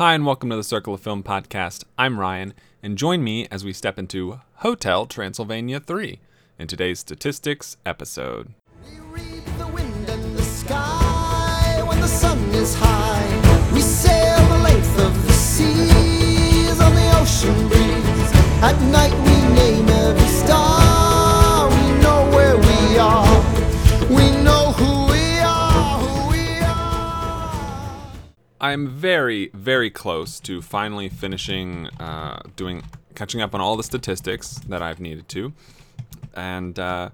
Hi, and welcome to the Circle of Film podcast. I'm Ryan, and join me as we step into Hotel Transylvania 3 in today's statistics episode. We read the wind and the sky when the sun is high. We sail the length of the seas on the ocean breeze. At night we I'm very, very close to finally finishing uh, doing, catching up on all the statistics that I've needed to. And uh,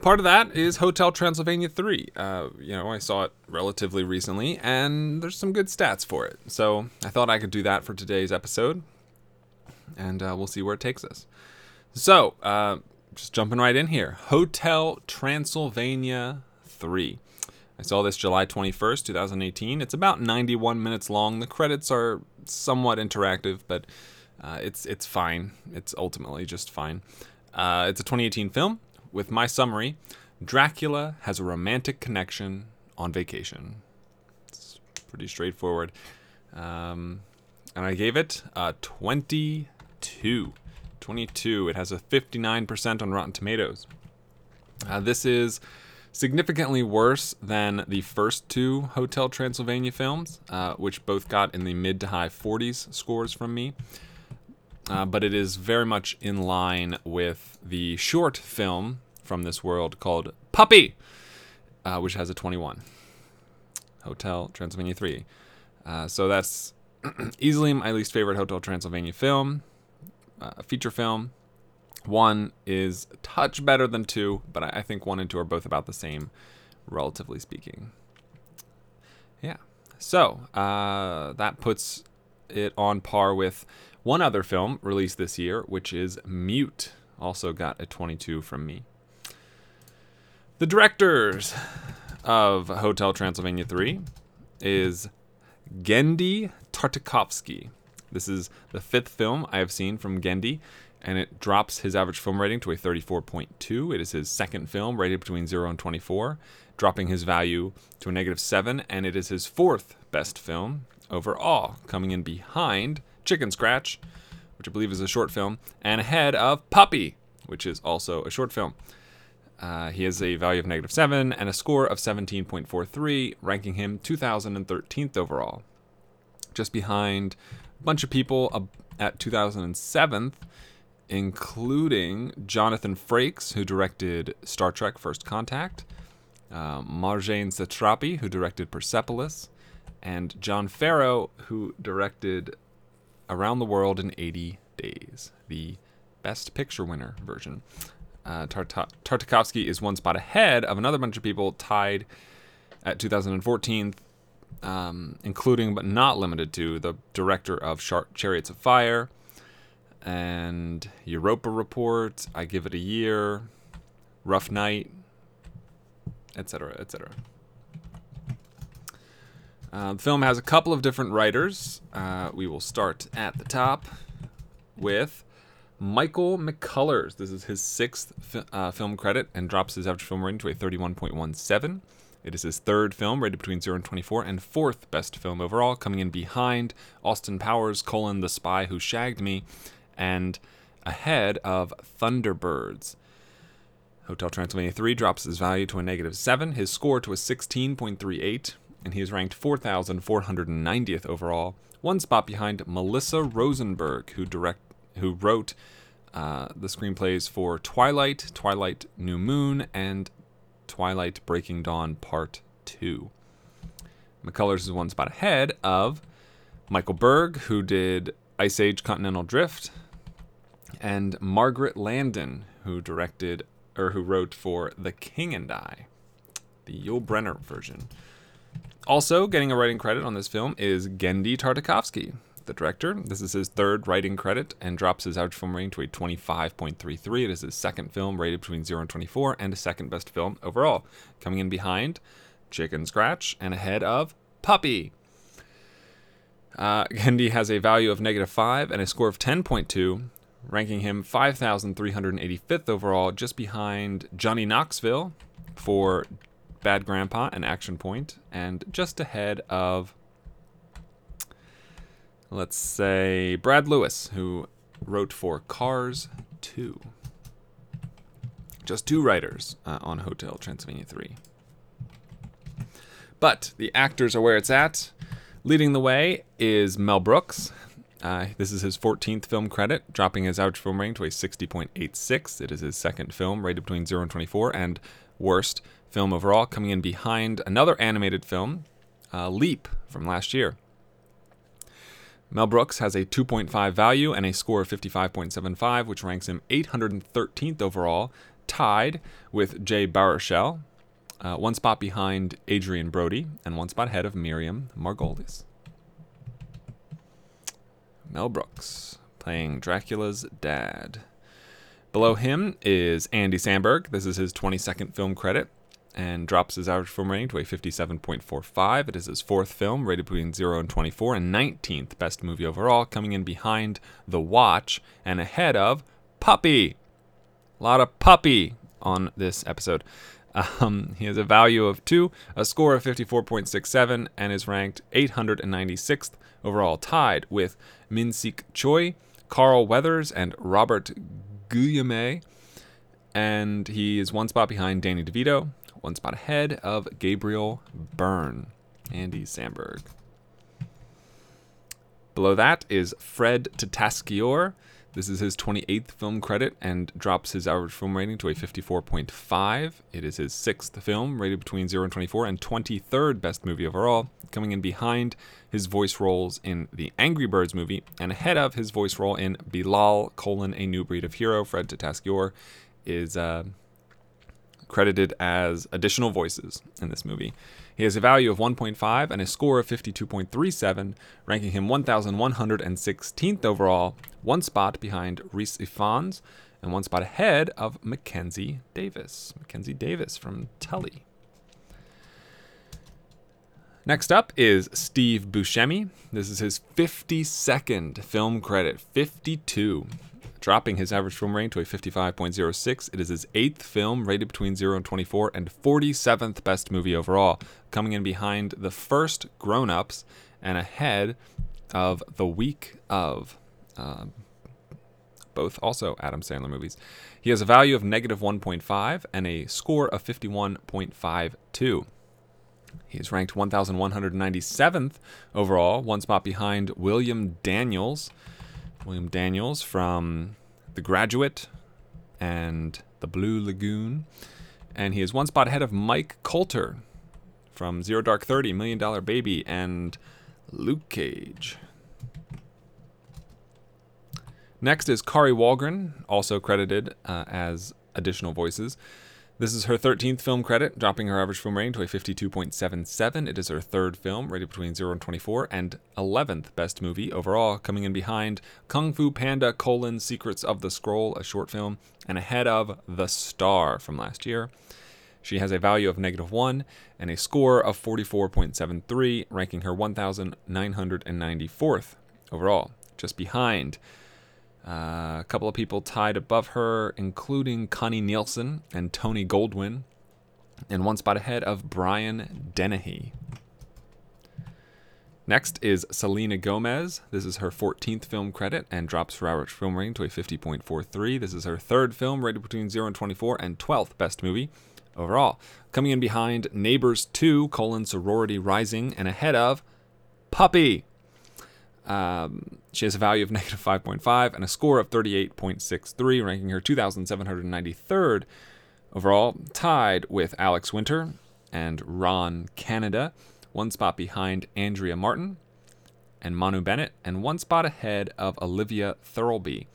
part of that is Hotel Transylvania 3. Uh, you know, I saw it relatively recently, and there's some good stats for it. So I thought I could do that for today's episode, and uh, we'll see where it takes us. So, uh, just jumping right in here Hotel Transylvania 3. I saw this July 21st, 2018. It's about 91 minutes long. The credits are somewhat interactive, but uh, it's it's fine. It's ultimately just fine. Uh, it's a 2018 film with my summary. Dracula has a romantic connection on vacation. It's pretty straightforward. Um, and I gave it a 22. 22. It has a 59% on Rotten Tomatoes. Uh, this is significantly worse than the first two Hotel Transylvania films, uh, which both got in the mid to high 40s scores from me. Uh, but it is very much in line with the short film from this world called Puppy, uh, which has a 21. Hotel Transylvania 3. Uh, so that's easily my least favorite Hotel Transylvania film, uh, feature film. One is touch better than two, but I I think one and two are both about the same, relatively speaking. Yeah. So uh, that puts it on par with one other film released this year, which is Mute. Also got a 22 from me. The directors of Hotel Transylvania 3 is Genndy Tartakovsky. This is the fifth film I have seen from Genndy, and it drops his average film rating to a 34.2. It is his second film rated between 0 and 24, dropping his value to a negative 7, and it is his fourth best film overall, coming in behind Chicken Scratch, which I believe is a short film, and ahead of Puppy, which is also a short film. Uh, he has a value of negative 7 and a score of 17.43, ranking him 2013th overall. Just behind a bunch of people at 2007th, including Jonathan Frakes, who directed Star Trek First Contact, uh, Marjane Satrapi, who directed Persepolis, and John Farrow, who directed Around the World in 80 Days, the Best Picture winner version. Uh, Tarta- Tartakovsky is one spot ahead of another bunch of people tied at 2014, um, including but not limited to the director of Char- Chariots of Fire and Europa Report. I Give It a Year, Rough Night, etc., etc. Uh, the film has a couple of different writers. Uh, we will start at the top with Michael McCullers. This is his sixth fi- uh, film credit and drops his average film rating to a 31.17. It is his third film, rated between 0 and 24, and fourth best film overall, coming in behind Austin Powers, colon, The Spy Who Shagged Me, and ahead of Thunderbirds. Hotel Transylvania 3 drops his value to a negative 7, his score to a 16.38, and he is ranked 4,490th overall, one spot behind Melissa Rosenberg, who direct who wrote uh, the screenplays for Twilight, Twilight New Moon, and Twilight Breaking Dawn Part 2. McCullers is one spot ahead of Michael Berg, who did Ice Age Continental Drift, and Margaret Landon, who directed or who wrote for The King and I, the Yul Brynner version. Also, getting a writing credit on this film is Genndy Tartakovsky, the director. This is his third writing credit and drops his average film rating to a 25.33. It is his second film rated between 0 and 24 and a second best film overall, coming in behind Chicken Scratch and ahead of Puppy. Uh, Genndy has a value of negative 5 and a score of 10.2, ranking him 5,385th overall, just behind Johnny Knoxville for Bad Grandpa and Action Point, and just ahead of let's say Brad Lewis, who wrote for Cars 2. Just two writers uh, on Hotel Transylvania 3. But the actors are where it's at. Leading the way is Mel Brooks. Uh, this is his 14th film credit, dropping his average film rating to a 60.86. It is his second film, rated between 0 and 24, and worst film overall, coming in behind another animated film, uh, Leap, from last year. Mel Brooks has a 2.5 value and a score of 55.75, which ranks him 813th overall, tied with Jay Baruchel, uh, one spot behind Adrien Brody, and one spot ahead of Miriam Margolyes. Mel Brooks playing Dracula's dad. Below him is Andy Samberg. This is his 22nd film credit and drops his average film rating to a 57.45. It is his fourth film, rated between 0 and 24, and 19th best movie overall, coming in behind The Watch and ahead of Puppy. A lot of puppy on this episode. Um, he has a value of 2, a score of 54.67, and is ranked 896th overall, tied with Min Sik Choi, Carl Weathers, and Robert Guillaume. And he is one spot behind Danny DeVito, one spot ahead of Gabriel Byrne, Andy Samberg. Below that is Fred Tatasciore. This is his 28th film credit and drops his average film rating to a 54.5. It is his sixth film, rated between 0 and 24, and 23rd best movie overall, coming in behind his voice roles in the Angry Birds movie and ahead of his voice role in Bilal, colon, A New Breed of Hero. Fred Tatasciore is uh, credited as additional voices in this movie. He has a value of 1.5 and a score of 52.37, ranking him 1,116th overall, one spot behind Rhys Ifans, and one spot ahead of Mackenzie Davis. Mackenzie Davis from Tully. Next up is Steve Buscemi. This is his 52nd film credit, 52 dropping his average film rating to a 55.06. It is his eighth film, rated between 0 and 24, and 47th best movie overall, coming in behind the first Grown Ups and ahead of The Week of. Uh, both also Adam Sandler movies. He has a value of negative 1.5 and a score of 51.52. He is ranked 1,197th overall, one spot behind William Daniels William Daniels from The Graduate and The Blue Lagoon. And he is one spot ahead of Mike Colter from Zero Dark Thirty, Million Dollar Baby, and Luke Cage. Next is Kari Wahlgren, also credited uh, as additional voices. This is her 13th film credit, dropping her average film rating to a 52.77. It is her third film, rated between 0 and 24, and 11th best movie overall, coming in behind Kung Fu Panda colon Secrets of the Scroll, a short film, and ahead of The Star from last year. She has a value of negative 1 and a score of 44.73, ranking her 1,994th overall, just behind uh, a couple of people tied above her, including Connie Nielsen and Tony Goldwyn, and one spot ahead of Brian Dennehy. Next is Selena Gomez. This is her 14th film credit and drops her average film rating to a 50.43. This is her third film, rated between 0 and 24, and 12th best movie overall. Coming in behind Neighbors 2, colon Sorority Rising, and ahead of Puppy, um, she has a value of negative 5.5 and a score of 38.63, ranking her 2,793rd overall, tied with Alex Winter and Ron Canada, one spot behind Andrea Martin and Manu Bennett, and one spot ahead of Olivia Thirlby.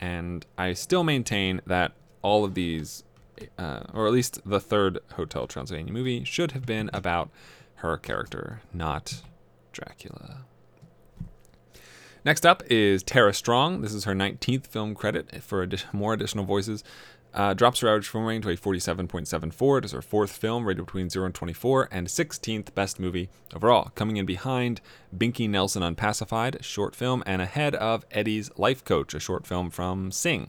And I still maintain that all of these, uh, or at least the third Hotel Transylvania movie, should have been about her character, not Dracula. Next up is Tara Strong. This is her 19th film credit for more additional voices. Uh, drops her average film rating to a 47.74. It is her fourth film, rated between 0 and 24, and 16th best movie overall. Coming in behind Binky Nelson Unpacified, a short film, and ahead of Eddie's Life Coach, a short film from Sing.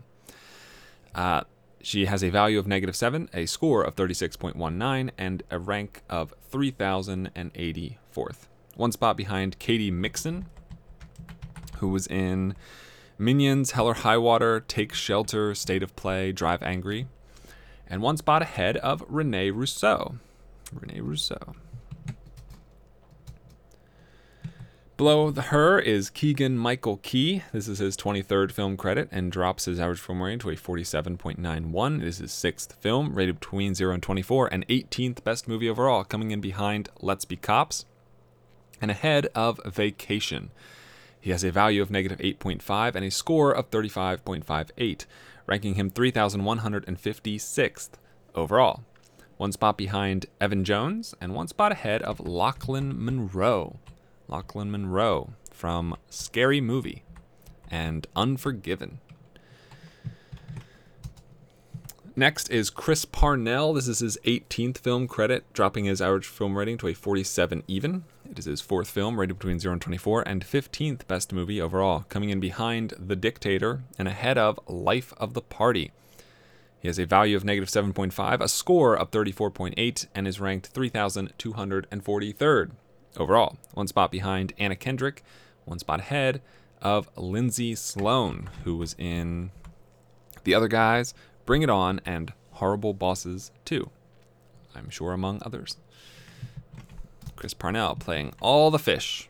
Uh, she has a value of negative 7, a score of 36.19, and a rank of 3,084th. One spot behind Katy Mixon, who was in Minions, Hell or High Water, Take Shelter, State of Play, Drive Angry, and one spot ahead of Rene Rousseau. Rene Rousseau. Below the her is Keegan Michael Key. This is his 23rd film credit and drops his average film rating to a 47.91. It is his sixth film, rated between 0 and 24, and 18th best movie overall, coming in behind Let's Be Cops and ahead of Vacation. He has a value of negative 8.5 and a score of 35.58, ranking him 3,156th overall. One spot behind Evan Jones and one spot ahead of Lachlan Monroe. Lachlan Monroe from Scary Movie and Unforgiven. Next is Chris Parnell. This is his 18th film credit, dropping his average film rating to a 47 even. Is his fourth film, rated between 0 and 24, and 15th best movie overall, coming in behind The Dictator and ahead of Life of the Party. He has a value of negative 7.5, a score of 34.8, and is ranked 3,243rd overall. One spot behind Anna Kendrick, one spot ahead of Lindsay Sloane, who was in The Other Guys, Bring It On, and Horrible Bosses 2. I'm sure among others. Chris Parnell playing all the fish,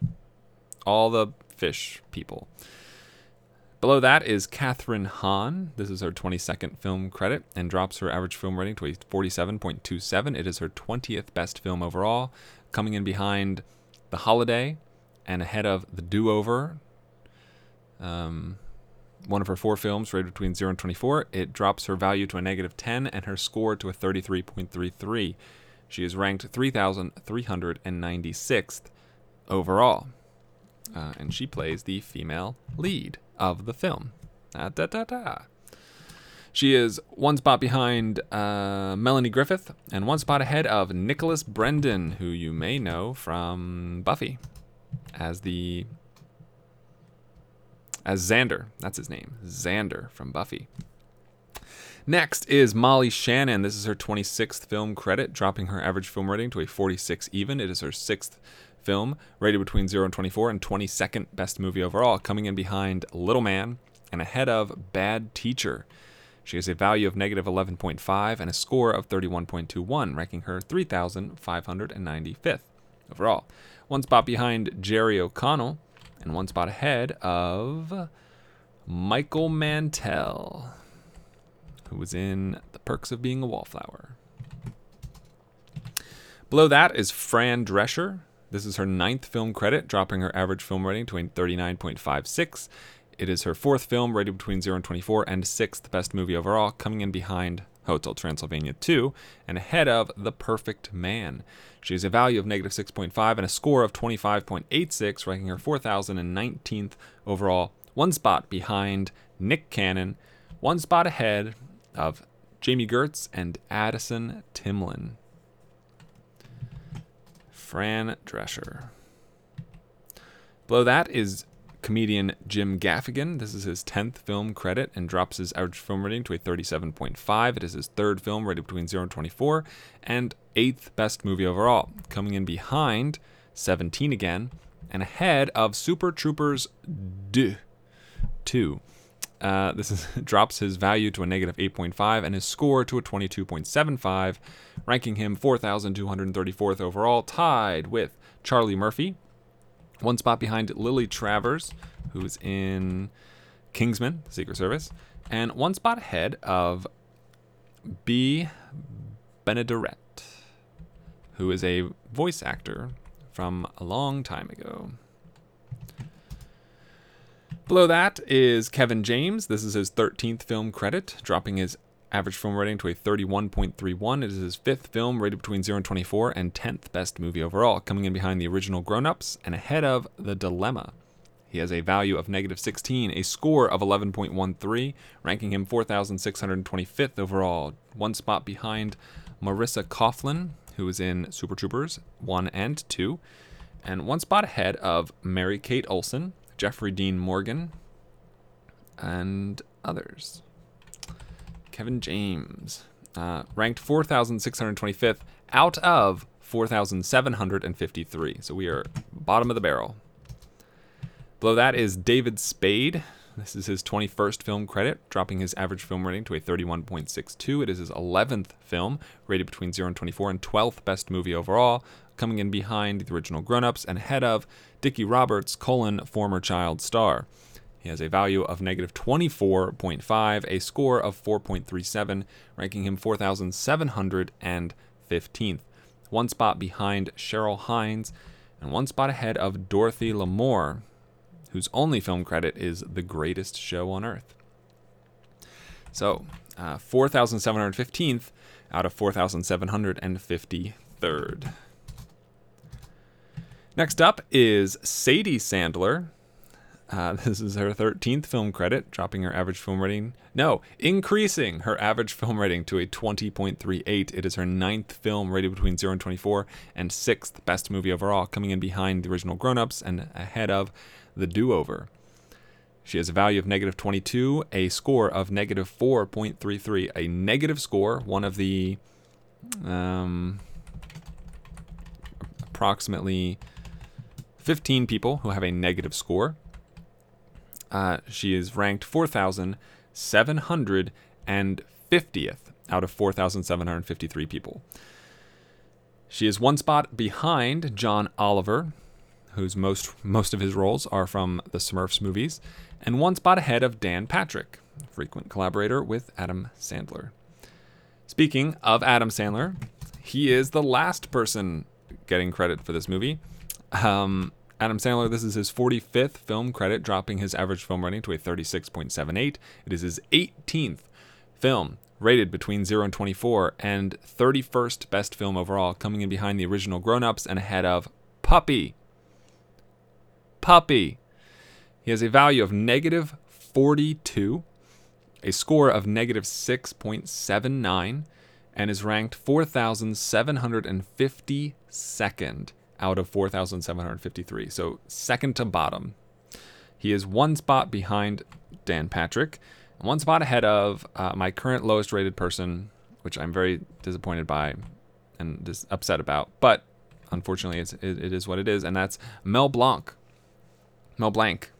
all the fish people. Below that is Kathryn Hahn. This is her 22nd film credit and drops her average film rating to a 47.27. It is her 20th best film overall, coming in behind The Holiday and ahead of The Do Over. Um, one of her four films rated between 0 and 24. It drops her value to a negative 10 and her score to a 33.33. She is ranked 3,396th overall. Uh, and she plays the female lead of the film. Da, da, da, da. She is one spot behind uh, Melanie Griffith and one spot ahead of Nicholas Brendon, who you may know from Buffy as the as Xander. That's his name, Xander from Buffy. Next is Molly Shannon. This is her 26th film credit, dropping her average film rating to a 46 even. It is her sixth film, rated between 0 and 24, and 22nd best movie overall, coming in behind Little Man and ahead of Bad Teacher. She has a value of negative 11.5 and a score of 31.21, ranking her 3,595th overall. One spot behind Jerry O'Connell, and one spot ahead of Michael Mantell who was in The Perks of Being a Wallflower. Below that is Fran Drescher. This is her ninth film credit, dropping her average film rating to a 39.56. It is her fourth film, rated between 0 and 24, and sixth best movie overall, coming in behind Hotel Transylvania 2 and ahead of The Perfect Man. She has a value of negative 6.5 and a score of 25.86, ranking her 4,019th overall, one spot behind Nick Cannon, one spot ahead of Jami Gertz and Addison Timlin. Fran Drescher. Below that is comedian Jim Gaffigan. This is his 10th film credit and drops his average film rating to a 37.5. It is his third film rated between 0 and 24 and eighth best movie overall, coming in behind 17 again and ahead of Super Troopers 2. Uh, this is, drops his value to a negative 8.5 and his score to a 22.75, ranking him 4,234th overall, tied with Charlie Murphy, one spot behind Lily Travers, who's in Kingsman, Secret Service, and one spot ahead of Bea Benaderet, who is a voice actor from a long time ago. Below that is Kevin James. This is his 13th film credit, dropping his average film rating to a 31.31. It is his fifth film, rated between 0 and 24, and 10th best movie overall, coming in behind the original Grown Ups and ahead of The Dilemma. He has a value of negative 16, a score of 11.13, ranking him 4,625th overall, one spot behind Marisa Coughlan, who is in Super Troopers 1 and 2, and one spot ahead of Mary Kate Olsen, Jeffrey Dean Morgan, and others. Kevin James, uh, ranked 4,625th out of 4,753. So we are bottom of the barrel. Below that is David Spade. This is his 21st film credit, dropping his average film rating to a 31.62. It is his 11th film, rated between 0 and 24, and 12th best movie overall, coming in behind the original Grown Ups and ahead of Dickie Roberts, colon, former child star. He has a value of negative 24.5, a score of 4.37, ranking him 4,715th. One spot behind Cheryl Hines, and one spot ahead of Dorothy Lamour, whose only film credit is The Greatest Show on Earth. So, uh, 4,715th out of 4,753rd. Next up is Sadie Sandler. Uh, this is her 13th film credit, dropping her average film rating. No, increasing her average film rating to a 20.38. It is her ninth film rated between 0 and 24, and sixth best movie overall, coming in behind the original Grown Ups and ahead of The Do Over. She has a value of negative 22, a score of negative 4.33. A negative score, one of the um, approximately 15 people who have a negative score. Uh, she is ranked 4,750th out of 4,753 people. She is one spot behind John Oliver, whose most most of his roles are from the Smurfs movies, and one spot ahead of Dan Patrick, frequent collaborator with Adam Sandler. Speaking of Adam Sandler, he is the last person getting credit for this movie. Um, Adam Sandler, this is his 45th film credit, dropping his average film rating to a 36.78. It is his 18th film rated between 0 and 24 and 31st best film overall, coming in behind the original Grown Ups and ahead of Puppy. Puppy. He has a value of negative 42, a score of negative 6.79, and is ranked 4,752nd out of 4,753. So second to bottom. He is one spot behind Dan Patrick, one spot ahead of uh, my current lowest rated person, which I'm very disappointed by and just upset about. But unfortunately, it's, it, it is what it is, and that's Mel Blanc. Mel Blanc.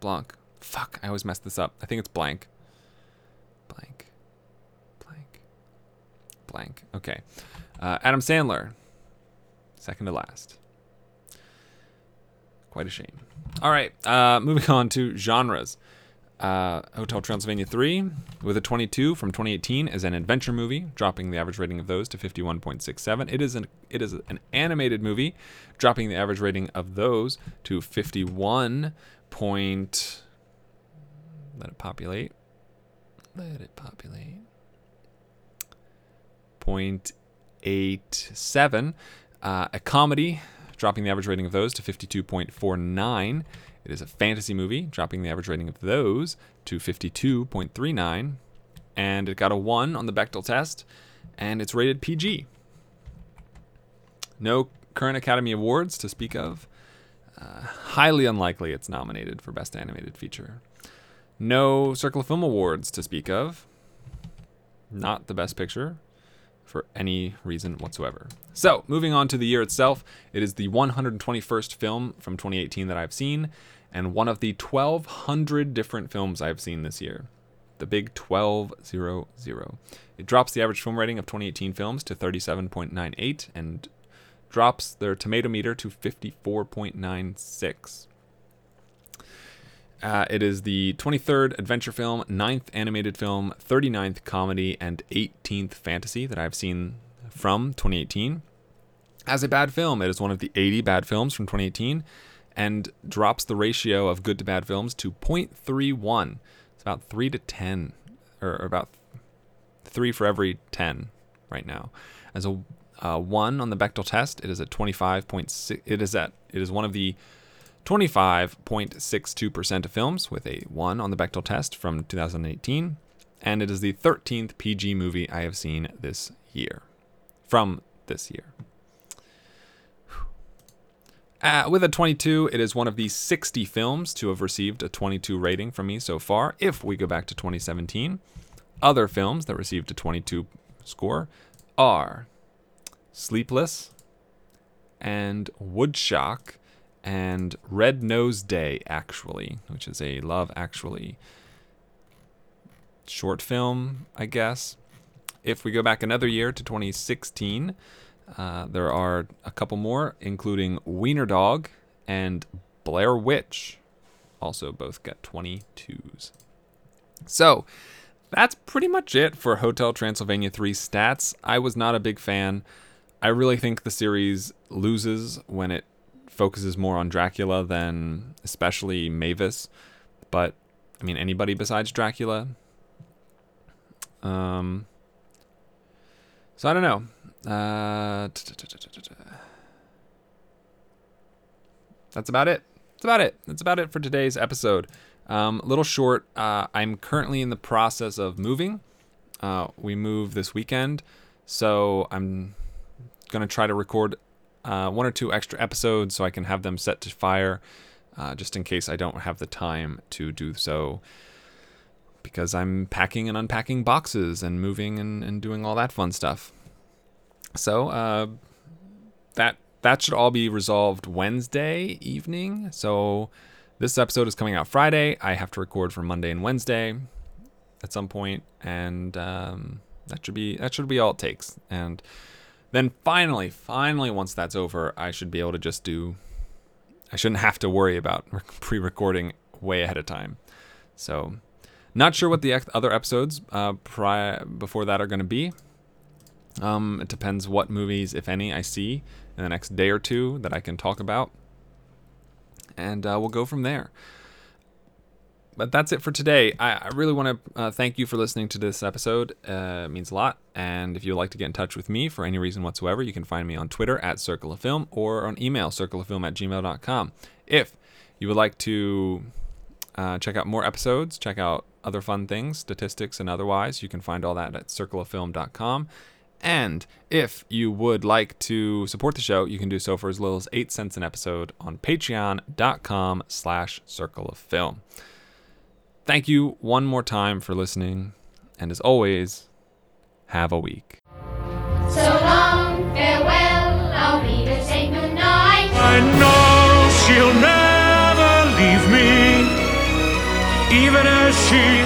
Blanc. Fuck, I always mess this up. I think it's blank. Blank. Blank. Blank. Okay. Uh, Adam Sandler second to last. Quite a shame. All right, uh, moving on to genres. Uh, Hotel Transylvania 3 with a 22 from 2018 is an adventure movie, dropping the average rating of those to 51.67. It is an it is an animated movie, dropping the average rating of those to 51 point. Let it populate. Let it populate. Point eight seven. Uh, a comedy, dropping the average rating of those to 52.49. It is a fantasy movie, dropping the average rating of those to 52.39. And it got a 1 on the Bechdel test, and it's rated PG. No current Academy Awards to speak of. Uh, highly unlikely it's nominated for Best Animated Feature. No Circle of Film Awards to speak of. Not the Best Picture for any reason whatsoever. So, moving on to the year itself, it is the 121st film from 2018 that I've seen, and one of the 1,200 different films I've seen this year. The big 1200. It drops the average film rating of 2018 films to 37.98 and drops their tomato meter to 54.96. Uh, it is the 23rd adventure film, 9th animated film, 39th comedy, and 18th fantasy that I've seen from 2018. As a bad film, it is one of the 80 bad films from 2018 and drops the ratio of good to bad films to 0.31. It's about 3 to 10, or about 3 for every 10 right now. As a uh, 1 on the Bechdel test, it is at 25.6. It is at, it is one of the 25.62% of films, with a 1 on the Bechdel test from 2018, and it is the 13th PG movie I have seen this year. From this year. Uh, with a 22, it is one of the 60 films to have received a 22 rating from me so far. If we go back to 2017, other films that received a 22 score are Sleepless and Woodshock and Red Nose Day, actually, which is a Love Actually short film, I guess. If we go back another year to 2016, uh, there are a couple more, including Wiener Dog and Blair Witch. Also, both got 22s. So, that's pretty much it for Hotel Transylvania 3 stats. I was not a big fan. I really think the series loses when it focuses more on Dracula than especially Mavis. But, I mean, anybody besides Dracula. Um, so I don't know. Uh, that's about it. That's about it. That's about it for today's episode. Um, a little short. Uh, I'm currently in the process of moving. Uh, we move this weekend, so I'm gonna try to record uh, one or two extra episodes so I can have them set to fire, uh, just in case I don't have the time to do so. Because I'm packing and unpacking boxes and moving and, and doing all that fun stuff. So uh, that that should all be resolved Wednesday evening. So this episode is coming out Friday. I have to record for Monday and Wednesday at some point, and um, that should be that should be all it takes. And then finally, finally, once that's over, I should be able to just do. I shouldn't have to worry about pre-recording way ahead of time. So, not sure what the other episodes uh, prior before that are going to be. Um, it depends what movies, if any, I see in the next day or two that I can talk about. And uh, we'll go from there. But that's it for today. I, I really want to uh, thank you for listening to this episode. Uh, it means a lot. And if you'd like to get in touch with me for any reason whatsoever, you can find me on Twitter at Circle of Film or on email, circleoffilm at gmail.com. If you would like to uh, check out more episodes, check out other fun things, statistics and otherwise, you can find all that at circleoffilm.com. And if you would like to support the show, you can do so for as little as 8 cents an episode on patreon.com slash circle of film. Thank you one more time for listening, and as always, have a week. So long, farewell, I'll be to say goodnight. I know she'll never leave me, even as she fades.